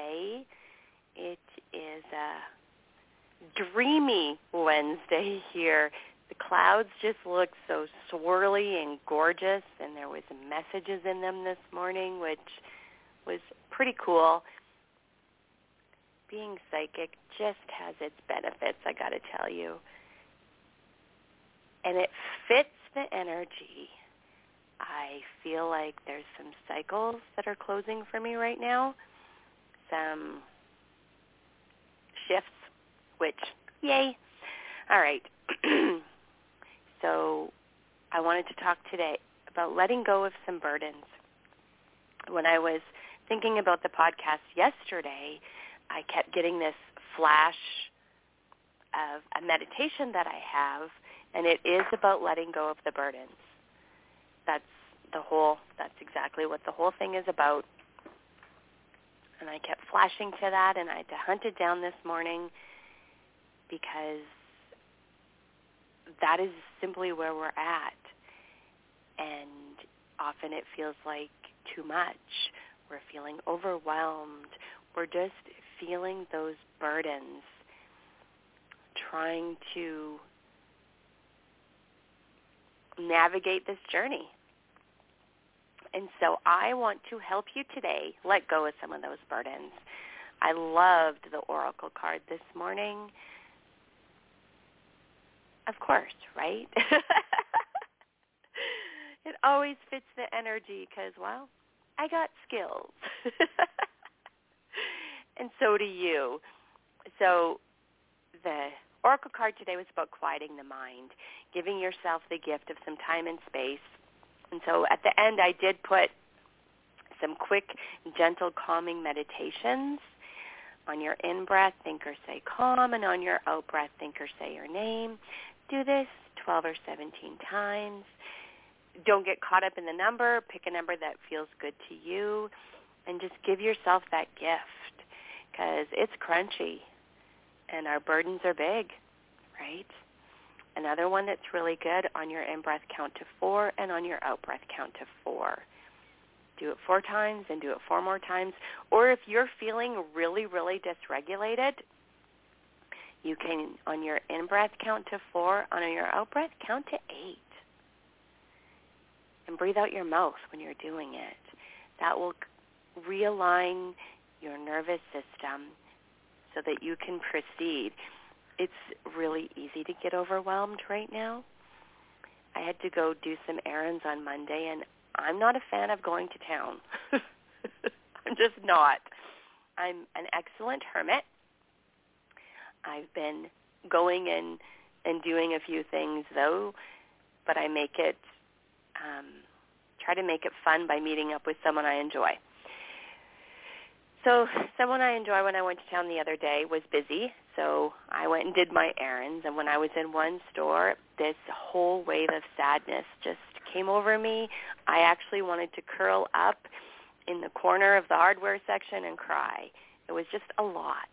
Today. It is a dreamy Wednesday here. The clouds just look so swirly and gorgeous and there was messages in them this morning which was pretty cool. Being psychic just has its benefits, I got to tell you. And it fits the energy I feel like there's some cycles that are closing for me right now, some shifts, which, yay. All right. so I wanted to talk today about letting go of some burdens. When I was thinking about the podcast yesterday, I kept getting this flash of a meditation that I have, and it is about letting go of the burdens that's the whole that's exactly what the whole thing is about and I kept flashing to that and I had to hunt it down this morning because that is simply where we're at. And often it feels like too much. We're feeling overwhelmed. We're just feeling those burdens trying to navigate this journey. And so I want to help you today let go of some of those burdens. I loved the oracle card this morning. Of course, right? it always fits the energy because, well, I got skills. and so do you. So the Oracle card today was about quieting the mind, giving yourself the gift of some time and space. And so at the end, I did put some quick, gentle, calming meditations. On your in-breath, think or say calm, and on your out-breath, think or say your name. Do this 12 or 17 times. Don't get caught up in the number. Pick a number that feels good to you, and just give yourself that gift because it's crunchy and our burdens are big, right? Another one that's really good on your in-breath count to four and on your out-breath count to four. Do it four times and do it four more times. Or if you're feeling really, really dysregulated, you can, on your in-breath count to four, on your out-breath count to eight. And breathe out your mouth when you're doing it. That will realign your nervous system so that you can proceed. It's really easy to get overwhelmed right now. I had to go do some errands on Monday, and I'm not a fan of going to town. I'm just not. I'm an excellent hermit. I've been going and and doing a few things though, but I make it um, try to make it fun by meeting up with someone I enjoy. So someone I enjoy when I went to town the other day was busy, so I went and did my errands. And when I was in one store, this whole wave of sadness just came over me. I actually wanted to curl up in the corner of the hardware section and cry. It was just a lot.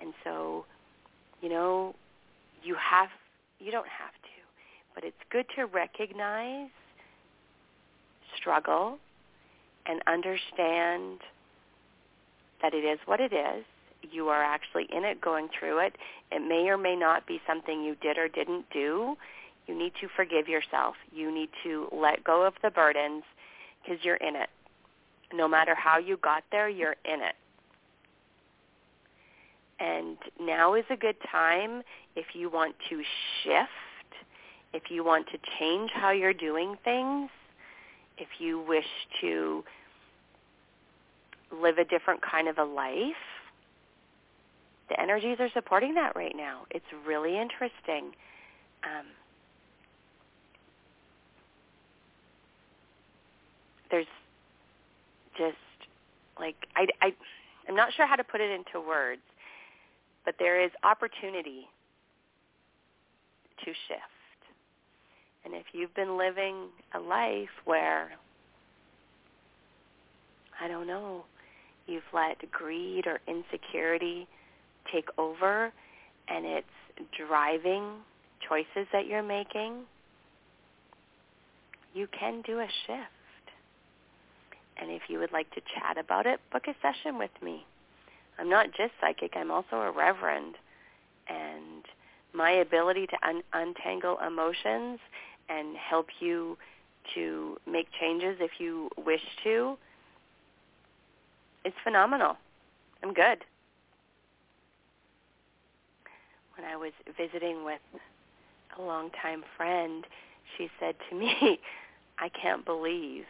And so, you know, you have you don't have to, but it's good to recognize struggle and understand that it is what it is. You are actually in it, going through it. It may or may not be something you did or didn't do. You need to forgive yourself. You need to let go of the burdens because you're in it. No matter how you got there, you're in it. And now is a good time if you want to shift, if you want to change how you're doing things, if you wish to live a different kind of a life. The energies are supporting that right now. It's really interesting. Um, there's just like I, I I'm not sure how to put it into words, but there is opportunity to shift. And if you've been living a life where I don't know, you've let greed or insecurity take over and it's driving choices that you're making, you can do a shift. And if you would like to chat about it, book a session with me. I'm not just psychic, I'm also a reverend. And my ability to un- untangle emotions and help you to make changes if you wish to is phenomenal. I'm good. When I was visiting with a longtime friend, she said to me, I can't believe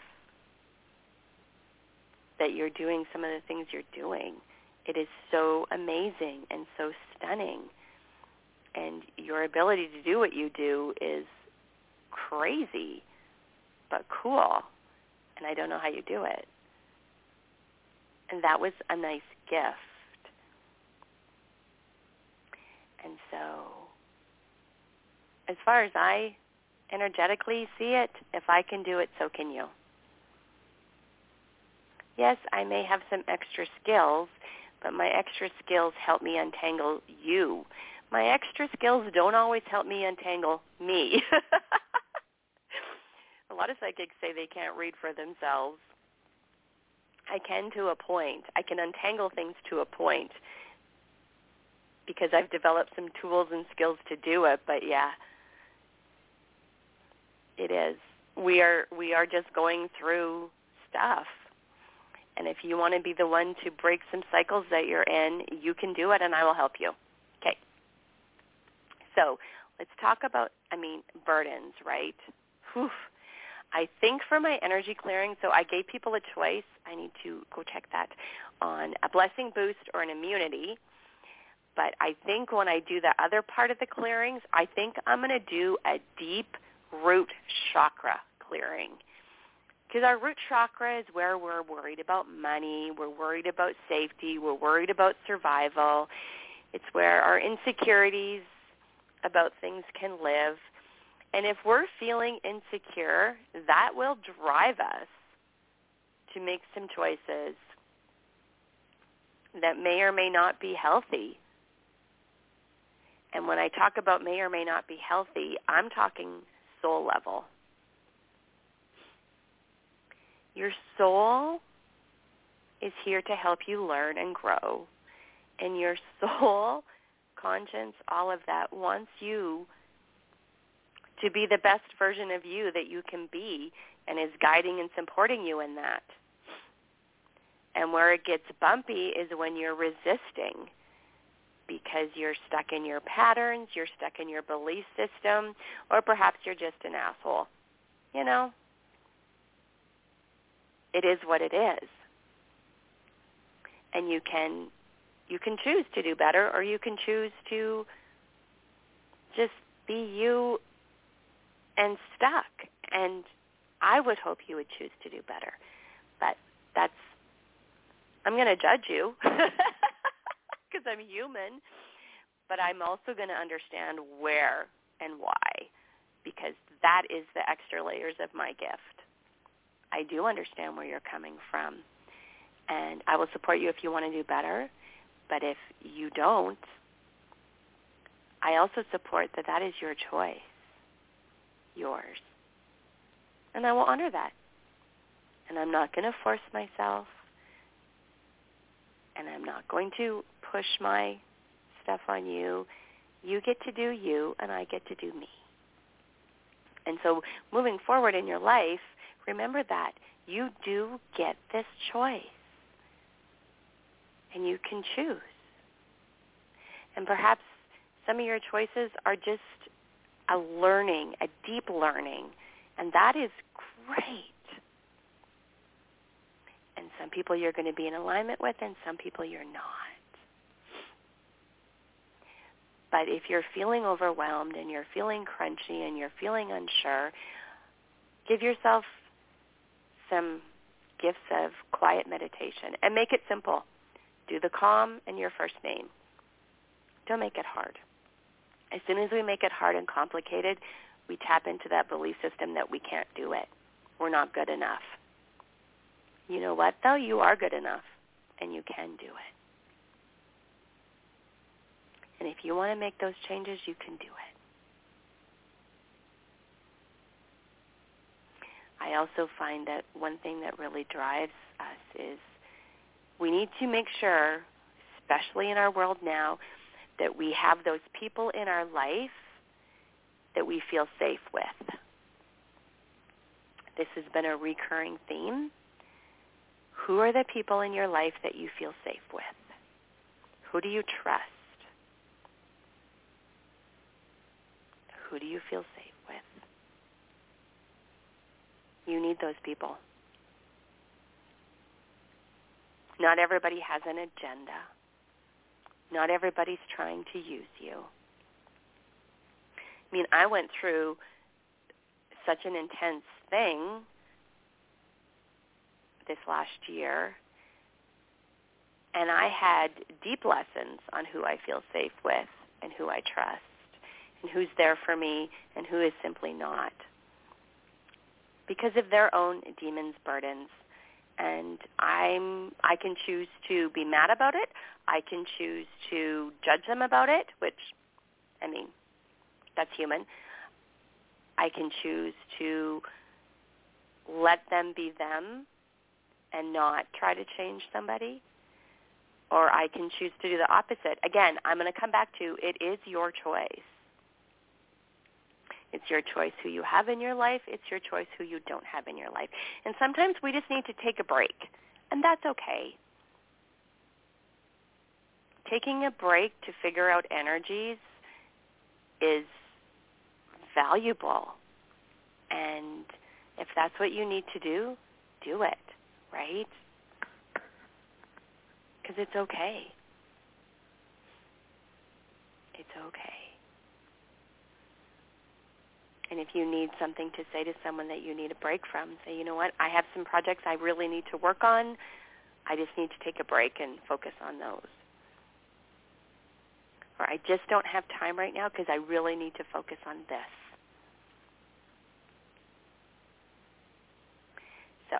that you're doing some of the things you're doing. It is so amazing and so stunning. And your ability to do what you do is crazy, but cool. And I don't know how you do it. And that was a nice gift. And so as far as I energetically see it, if I can do it, so can you. Yes, I may have some extra skills, but my extra skills help me untangle you. My extra skills don't always help me untangle me. a lot of psychics say they can't read for themselves. I can to a point. I can untangle things to a point because I've developed some tools and skills to do it, but yeah, it is. We are we are just going through stuff. And if you want to be the one to break some cycles that you're in, you can do it and I will help you. Okay. So let's talk about, I mean, burdens, right? Whew. I think for my energy clearing, so I gave people a choice. I need to go check that on a blessing boost or an immunity. But I think when I do the other part of the clearings, I think I'm going to do a deep root chakra clearing. Because our root chakra is where we're worried about money, we're worried about safety, we're worried about survival. It's where our insecurities about things can live. And if we're feeling insecure, that will drive us to make some choices that may or may not be healthy. And when I talk about may or may not be healthy, I'm talking soul level. Your soul is here to help you learn and grow. And your soul, conscience, all of that wants you to be the best version of you that you can be and is guiding and supporting you in that. And where it gets bumpy is when you're resisting because you're stuck in your patterns, you're stuck in your belief system, or perhaps you're just an asshole. You know? It is what it is. And you can you can choose to do better or you can choose to just be you and stuck. And I would hope you would choose to do better. But that's I'm going to judge you because I'm human, but I'm also going to understand where and why because that is the extra layers of my gift. I do understand where you're coming from. And I will support you if you want to do better. But if you don't, I also support that that is your choice, yours. And I will honor that. And I'm not going to force myself. And I'm not going to push my stuff on you. You get to do you, and I get to do me. And so moving forward in your life, remember that you do get this choice. And you can choose. And perhaps some of your choices are just a learning, a deep learning, and that is great. And some people you're going to be in alignment with and some people you're not. But if you're feeling overwhelmed and you're feeling crunchy and you're feeling unsure, give yourself some gifts of quiet meditation and make it simple. Do the calm and your first name. Don't make it hard. As soon as we make it hard and complicated, we tap into that belief system that we can't do it. We're not good enough. You know what, though? You are good enough, and you can do it. And if you want to make those changes, you can do it. I also find that one thing that really drives us is we need to make sure, especially in our world now, that we have those people in our life that we feel safe with. This has been a recurring theme. Who are the people in your life that you feel safe with? Who do you trust? Who do you feel safe with? You need those people. Not everybody has an agenda. Not everybody's trying to use you. I mean, I went through such an intense thing this last year, and I had deep lessons on who I feel safe with and who I trust and who's there for me and who is simply not. Because of their own demons burdens. And i'm i can choose to be mad about it. I can choose to judge them about it which i mean that's human. I can choose to let them be them and not try to change somebody. Or i can choose to do the opposite. Again i'm going to come back to it is your choice it's your choice who you have in your life. It's your choice who you don't have in your life. And sometimes we just need to take a break, and that's okay. Taking a break to figure out energies is valuable. And if that's what you need to do, do it, right? Because it's okay. It's okay. And if you need something to say to someone that you need a break from, say, you know what, I have some projects I really need to work on. I just need to take a break and focus on those. Or I just don't have time right now because I really need to focus on this. So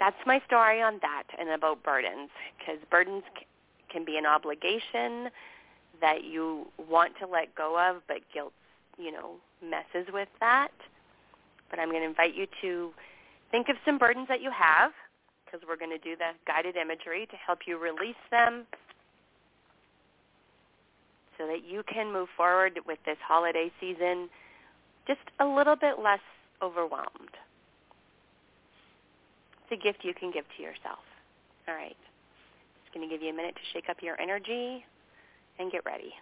that's my story on that and about burdens because burdens can be an obligation that you want to let go of, but guilt you know, messes with that. But I'm going to invite you to think of some burdens that you have because we're going to do the guided imagery to help you release them so that you can move forward with this holiday season just a little bit less overwhelmed. It's a gift you can give to yourself. All right. Just going to give you a minute to shake up your energy and get ready.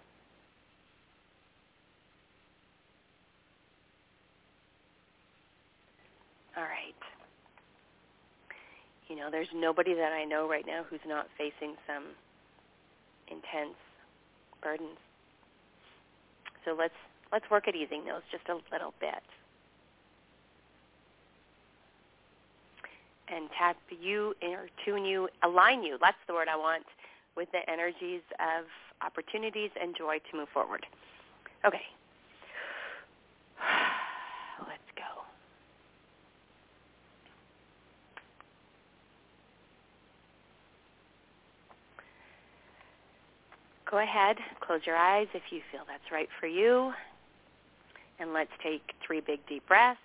All right. You know, there's nobody that I know right now who's not facing some intense burdens. So let's let's work at easing those just a little bit. And tap you or tune you, align you, that's the word I want, with the energies of opportunities and joy to move forward. Okay. Go ahead, close your eyes if you feel that's right for you. And let's take three big deep breaths.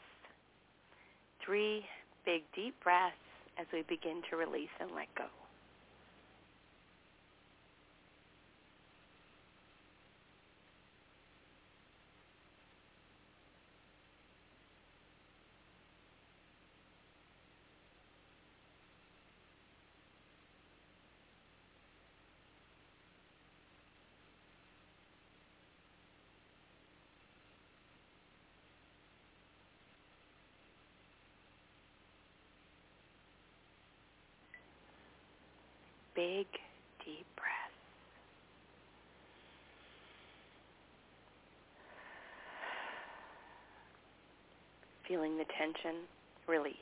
Three big deep breaths as we begin to release and let go. Big, deep breath. Feeling the tension release.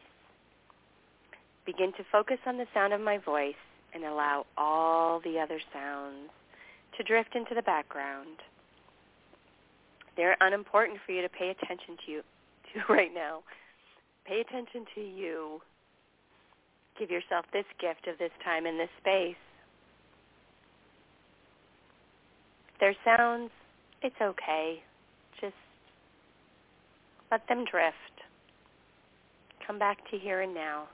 Begin to focus on the sound of my voice and allow all the other sounds to drift into the background. They're unimportant for you to pay attention to, to right now. Pay attention to you. Give yourself this gift of this time and this space. If there's sounds, it's okay. Just let them drift. Come back to here and now.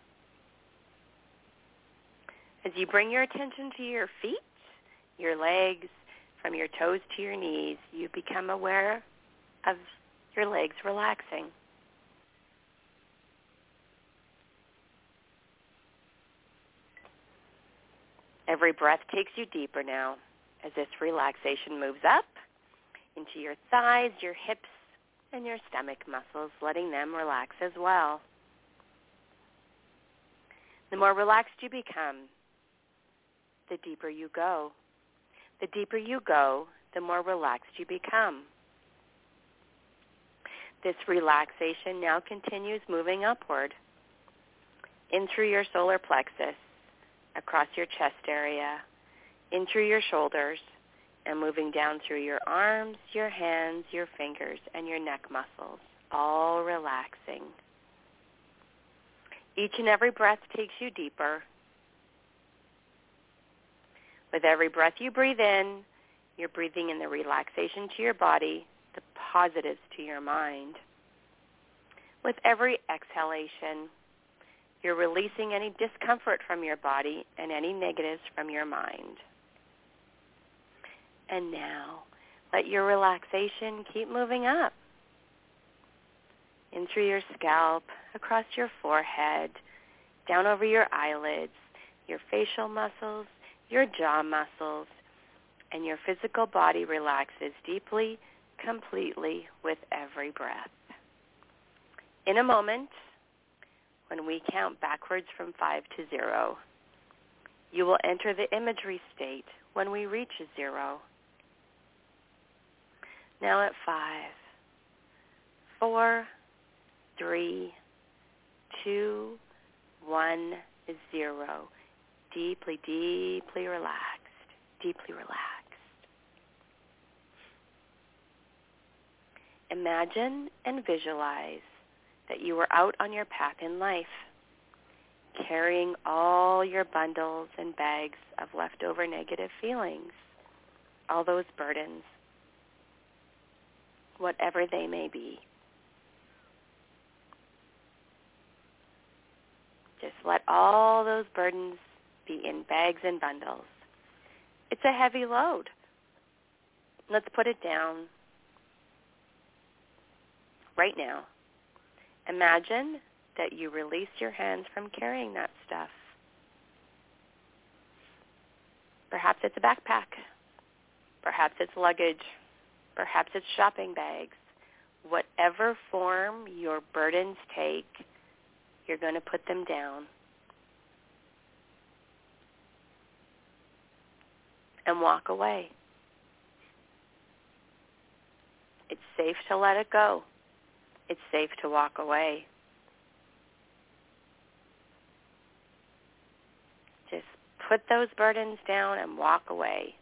As you bring your attention to your feet, your legs, from your toes to your knees, you become aware of your legs relaxing. Every breath takes you deeper now as this relaxation moves up into your thighs, your hips, and your stomach muscles, letting them relax as well. The more relaxed you become, the deeper you go. The deeper you go, the more relaxed you become. This relaxation now continues moving upward in through your solar plexus, across your chest area, in through your shoulders, and moving down through your arms, your hands, your fingers, and your neck muscles, all relaxing. Each and every breath takes you deeper. With every breath you breathe in, you're breathing in the relaxation to your body, the positives to your mind. With every exhalation, you're releasing any discomfort from your body and any negatives from your mind. And now, let your relaxation keep moving up. In through your scalp, across your forehead, down over your eyelids, your facial muscles, your jaw muscles, and your physical body relaxes deeply, completely with every breath. In a moment, when we count backwards from five to zero, you will enter the imagery state when we reach zero. Now at five, four, three, two, one, zero. Deeply, deeply relaxed, deeply relaxed. Imagine and visualize that you were out on your path in life, carrying all your bundles and bags of leftover negative feelings, all those burdens, whatever they may be. Just let all those burdens be in bags and bundles. It's a heavy load. Let's put it down right now. Imagine that you release your hands from carrying that stuff. Perhaps it's a backpack. Perhaps it's luggage. Perhaps it's shopping bags. Whatever form your burdens take, you're going to put them down. And walk away. It's safe to let it go it's safe to walk away. Just put those burdens down and walk away.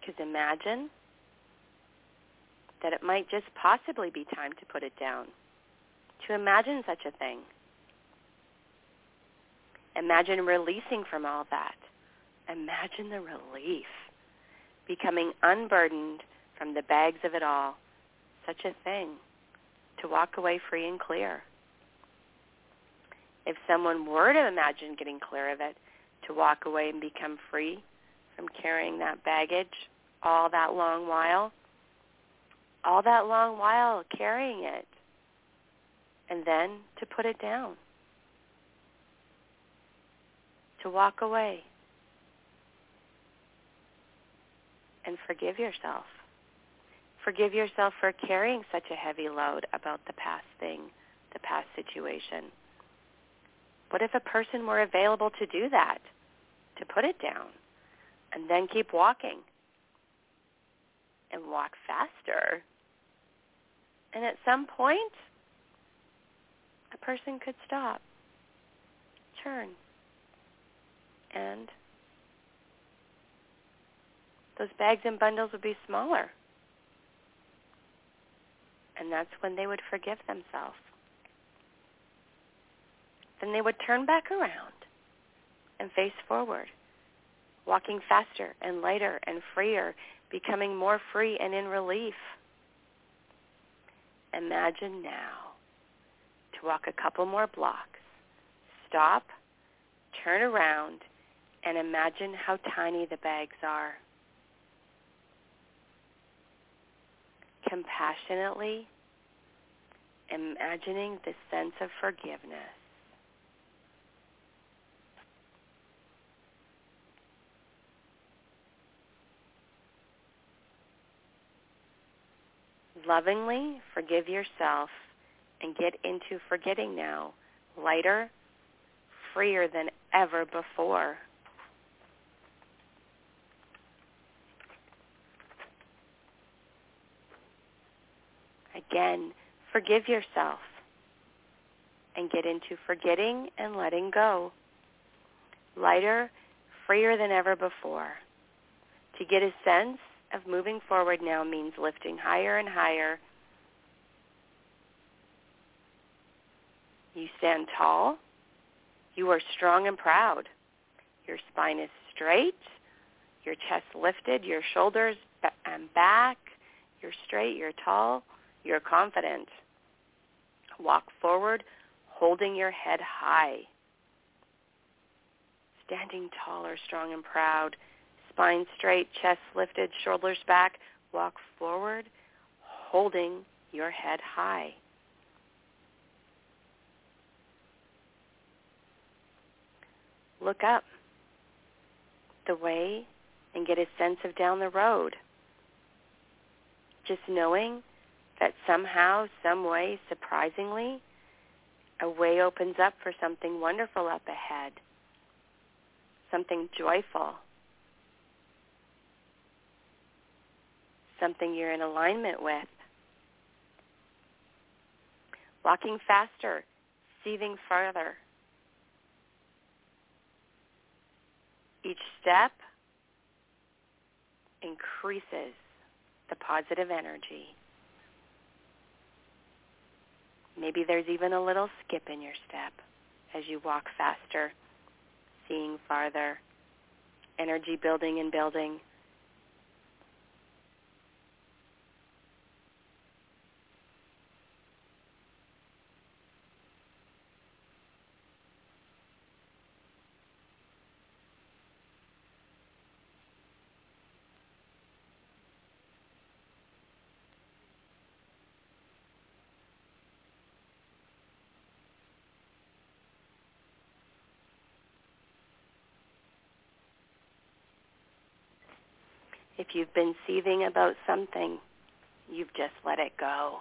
Because imagine that it might just possibly be time to put it down. To imagine such a thing. Imagine releasing from all that. Imagine the relief. Becoming unburdened from the bags of it all. Such a thing. To walk away free and clear. If someone were to imagine getting clear of it, to walk away and become free from carrying that baggage all that long while, all that long while carrying it, and then to put it down to walk away and forgive yourself. Forgive yourself for carrying such a heavy load about the past thing, the past situation. What if a person were available to do that, to put it down, and then keep walking? and walk faster. And at some point, a person could stop, turn, and those bags and bundles would be smaller. And that's when they would forgive themselves. Then they would turn back around and face forward, walking faster and lighter and freer, becoming more free and in relief. Imagine now to walk a couple more blocks, stop, turn around, and imagine how tiny the bags are. Compassionately, imagining the sense of forgiveness. Lovingly forgive yourself and get into forgetting now, lighter, freer than ever before. Again, forgive yourself and get into forgetting and letting go. Lighter, freer than ever before. To get a sense of moving forward now means lifting higher and higher. You stand tall. You are strong and proud. Your spine is straight. Your chest lifted. Your shoulders and um, back. You're straight. You're tall. You're confident. Walk forward, holding your head high. Standing taller, strong and proud. Spine straight, chest lifted, shoulders back. Walk forward, holding your head high. Look up the way and get a sense of down the road. Just knowing that somehow, some way, surprisingly, a way opens up for something wonderful up ahead, something joyful, something you're in alignment with. Walking faster, seething farther. Each step increases the positive energy. Maybe there's even a little skip in your step as you walk faster, seeing farther, energy building and building. If you've been seething about something, you've just let it go.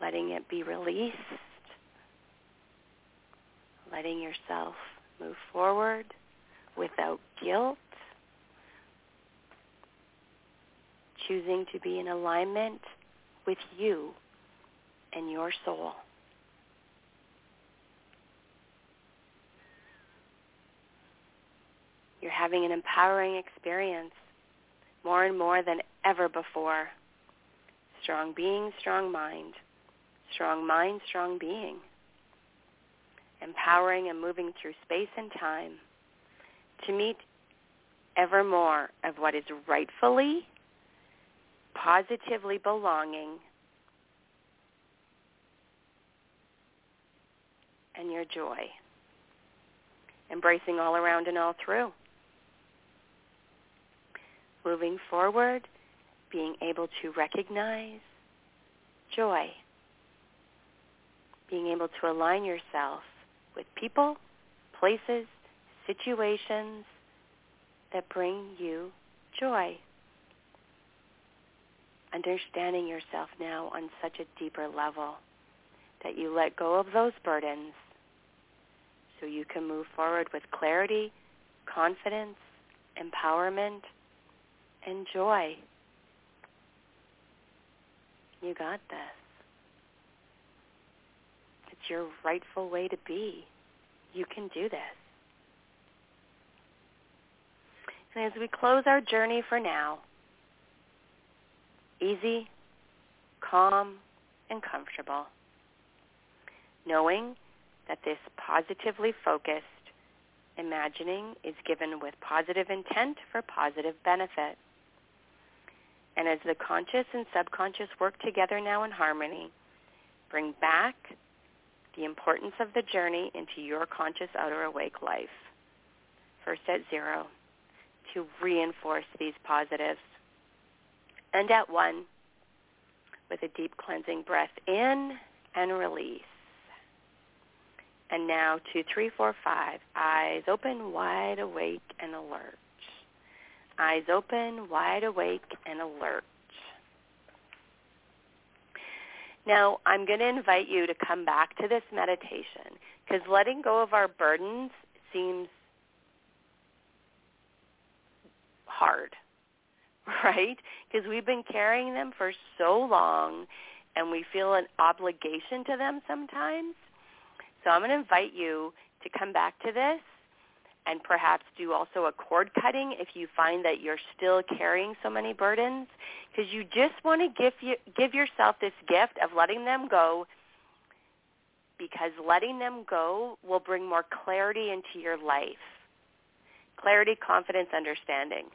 Letting it be released. Letting yourself move forward without guilt. Choosing to be in alignment with you and your soul. You're having an empowering experience more and more than ever before. Strong being, strong mind. Strong mind, strong being. Empowering and moving through space and time to meet ever more of what is rightfully, positively belonging and your joy. Embracing all around and all through moving forward, being able to recognize joy, being able to align yourself with people, places, situations that bring you joy. Understanding yourself now on such a deeper level that you let go of those burdens so you can move forward with clarity, confidence, empowerment, and joy You got this. It's your rightful way to be. You can do this. And as we close our journey for now, easy, calm, and comfortable, knowing that this positively focused imagining is given with positive intent for positive benefit. And as the conscious and subconscious work together now in harmony, bring back the importance of the journey into your conscious outer awake life. First at zero, to reinforce these positives. And at one, with a deep cleansing breath in and release. And now two, three, four, five. Eyes open, wide awake and alert. Eyes open, wide awake and alert. Now, I'm going to invite you to come back to this meditation because letting go of our burdens seems hard, right? Because we've been carrying them for so long and we feel an obligation to them sometimes. So I'm going to invite you to come back to this and perhaps do also a cord cutting if you find that you're still carrying so many burdens because you just want to give you, give yourself this gift of letting them go because letting them go will bring more clarity into your life. Clarity, confidence, understanding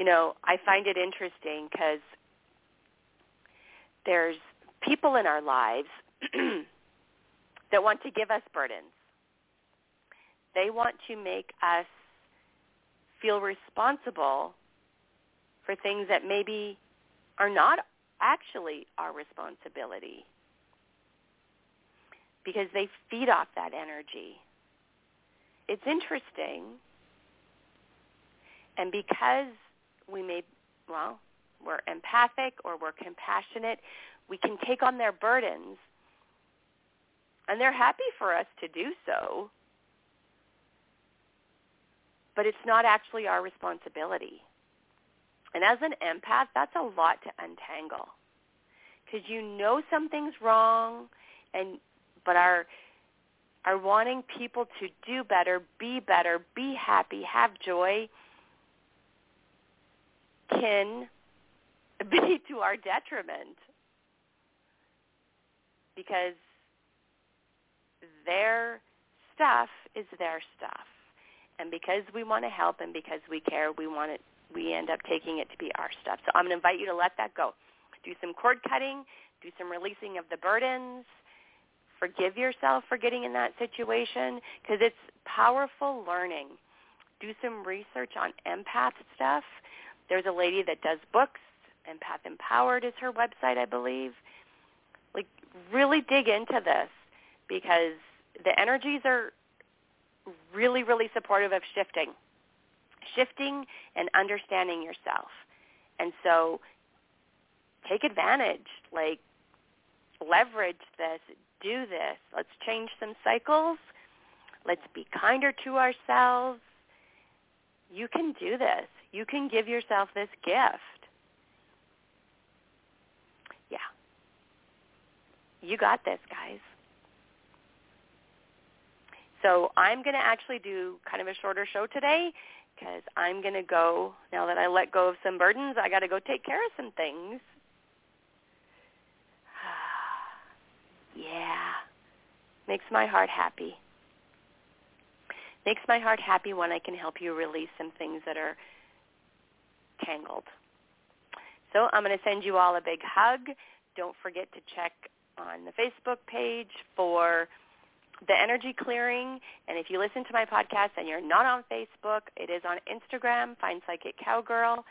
you know, I find it interesting because there's people in our lives that want to give us burdens. They want to make us feel responsible for things that maybe are not actually our responsibility because they feed off that energy. It's interesting. And because we may, well, we're empathic or we're compassionate, we can take on their burdens, and they're happy for us to do so, but it's not actually our responsibility. And as an empath, that's a lot to untangle because you know something's wrong, and but our are wanting people to do better, be better, be happy, have joy can be to our detriment because their stuff is their stuff. And because we want to help and because we care, we want it we end up taking it to be our stuff. So I'm going to invite you to let that go. Do some cord cutting, do some releasing of the burdens, forgive yourself for getting in that situation because it's powerful learning. Do some research on empath stuff there's a lady that does books. Empath Empowered is her website, I believe. Like, really dig into this because the energies are really, really supportive of shifting. Shifting and understanding yourself. And so take advantage. Like, leverage this. Do this. Let's change some cycles. Let's be kinder to ourselves. You can do this. You can give yourself this gift. Yeah. You got this, guys. So I'm going to actually do kind of a shorter show today because I'm going to go, now that I let go of some burdens, I got to go take care of some things. yeah. Makes my heart happy. Makes my heart happy when I can help you release some things that are tangled. So I'm going to send you all a big hug. Don't forget to check on the Facebook page for the energy clearing. And if you listen to my podcast and you're not on Facebook, it is on Instagram. Find Psychic Cowgirl.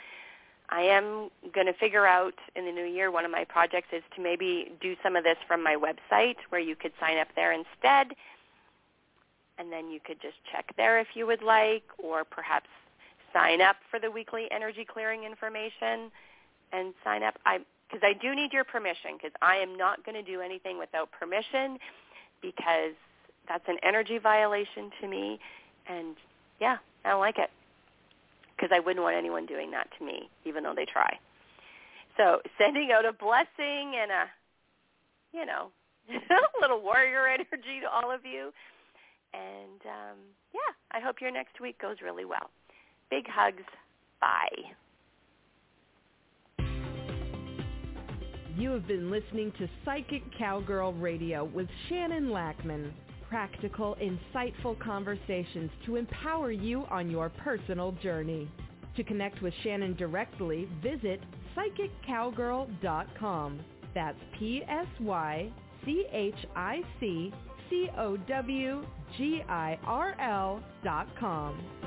I am going to figure out in the new year, one of my projects is to maybe do some of this from my website where you could sign up there instead. And then you could just check there if you would like, or perhaps sign up for the weekly energy clearing information and sign up. I because I do need your permission because I am not going to do anything without permission because that's an energy violation to me. And yeah, I don't like it because I wouldn't want anyone doing that to me, even though they try. So sending out a blessing and a, you know, a little warrior energy to all of you. And um, yeah, I hope your next week goes really well. Big hugs. Bye. You have been listening to Psychic Cowgirl Radio with Shannon Lackman. Practical, insightful conversations to empower you on your personal journey. To connect with Shannon directly, visit psychiccowgirl.com. That's P-S-Y-C-H-I-C C-O-W-G-I-R-L dot com.